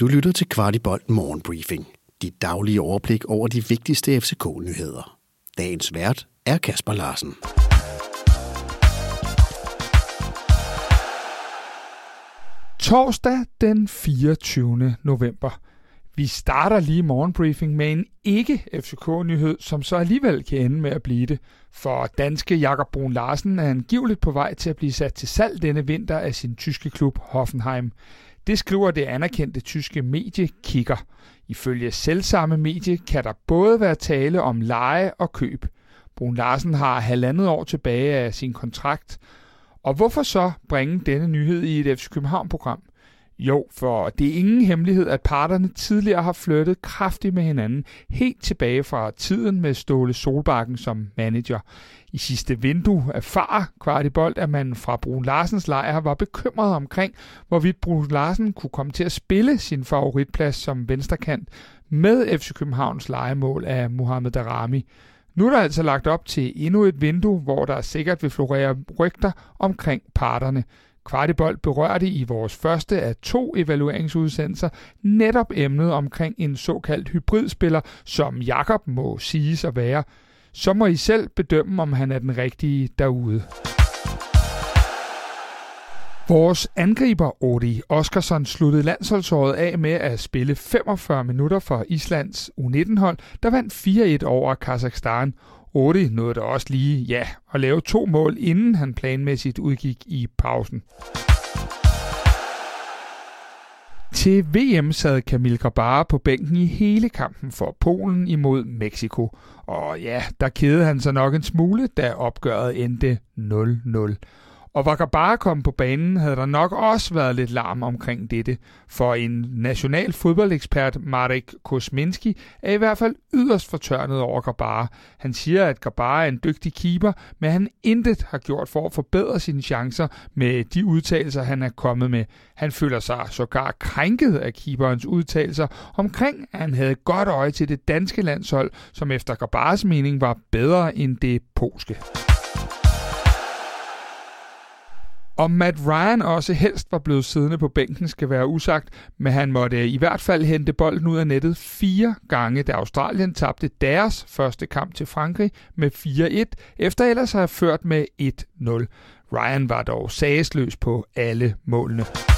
Du lytter til Kvartibolt Morgenbriefing. Dit daglige overblik over de vigtigste FCK-nyheder. Dagens vært er Kasper Larsen. Torsdag den 24. november. Vi starter lige morgenbriefing med en ikke-FCK-nyhed, som så alligevel kan ende med at blive det. For danske Jakob Brun Larsen er angiveligt på vej til at blive sat til salg denne vinter af sin tyske klub Hoffenheim. Det skriver det anerkendte tyske medie Kicker. Ifølge selvsamme medie kan der både være tale om leje og køb. Brun Larsen har halvandet år tilbage af sin kontrakt. Og hvorfor så bringe denne nyhed i et FC København-program? Jo, for det er ingen hemmelighed, at parterne tidligere har flyttet kraftigt med hinanden, helt tilbage fra tiden med Ståle Solbakken som manager. I sidste vindue erfarer Kvartibolt, at man fra Brun Larsens lejr var bekymret omkring, hvorvidt Brun Larsen kunne komme til at spille sin favoritplads som venstrekant med FC Københavns lejemål af Mohamed Darami. Nu er der altså lagt op til endnu et vindue, hvor der sikkert vil florere rygter omkring parterne. Kvartibold berørte i vores første af to evalueringsudsendelser netop emnet omkring en såkaldt hybridspiller, som Jakob må siges at være. Så må I selv bedømme, om han er den rigtige derude. Vores angriber Odi Oskarsson sluttede landsholdsåret af med at spille 45 minutter for Islands U19-hold, der vandt 4-1 over Kazakhstan. Odi nåede da også lige, ja, at lave to mål, inden han planmæssigt udgik i pausen. Til VM sad Kamil Grabara på bænken i hele kampen for Polen imod Mexico. Og ja, der kedede han sig nok en smule, da opgøret endte 0-0. Og var bare kom på banen, havde der nok også været lidt larm omkring dette, for en national fodboldekspert, Marek Kosminski, er i hvert fald yderst fortørnet over Gabar. Han siger, at Gabar er en dygtig keeper, men han intet har gjort for at forbedre sine chancer med de udtalelser, han er kommet med. Han føler sig sågar krænket af keeperens udtalelser omkring, at han havde godt øje til det danske landshold, som efter Gabars mening var bedre end det polske. Om Matt Ryan også helst var blevet siddende på bænken, skal være usagt, men han måtte i hvert fald hente bolden ud af nettet fire gange, da Australien tabte deres første kamp til Frankrig med 4-1, efter ellers at have ført med 1-0. Ryan var dog sagesløs på alle målene.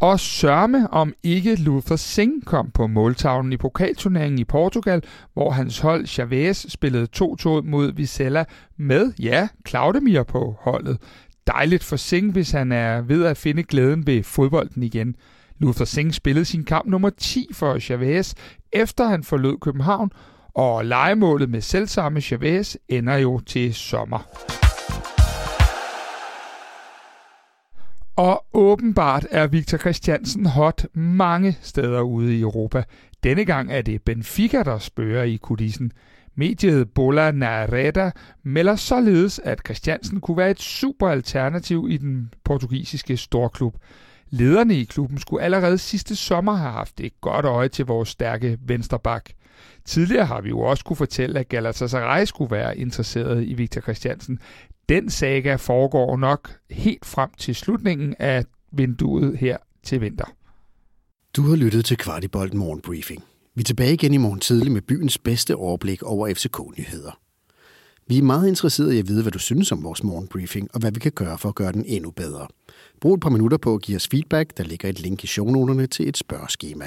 Og sørme om ikke Luther Singh kom på måltavlen i pokalturneringen i Portugal, hvor hans hold Chavez spillede 2-2 mod Vizela med, ja, Claudemir på holdet. Dejligt for Singh, hvis han er ved at finde glæden ved fodbolden igen. Luther Singh spillede sin kamp nummer 10 for Chavez, efter han forlod København, og legemålet med selvsamme Chavez ender jo til sommer. Og åbenbart er Victor Christiansen hot mange steder ude i Europa. Denne gang er det Benfica, der spørger i kulissen. Mediet Bola Nareda melder således, at Christiansen kunne være et super alternativ i den portugisiske storklub. Lederne i klubben skulle allerede sidste sommer have haft et godt øje til vores stærke vensterbak. Tidligere har vi jo også kunne fortælle, at Galatasaray skulle være interesseret i Victor Christiansen. Den saga foregår nok helt frem til slutningen af vinduet her til vinter. Du har lyttet til Kvartibolt Morgenbriefing. Vi er tilbage igen i morgen tidlig med byens bedste overblik over FCK-nyheder. Vi er meget interesserede i at vide, hvad du synes om vores morgenbriefing, og hvad vi kan gøre for at gøre den endnu bedre. Brug et par minutter på at give os feedback. Der ligger et link i shownoterne til et spørgeskema.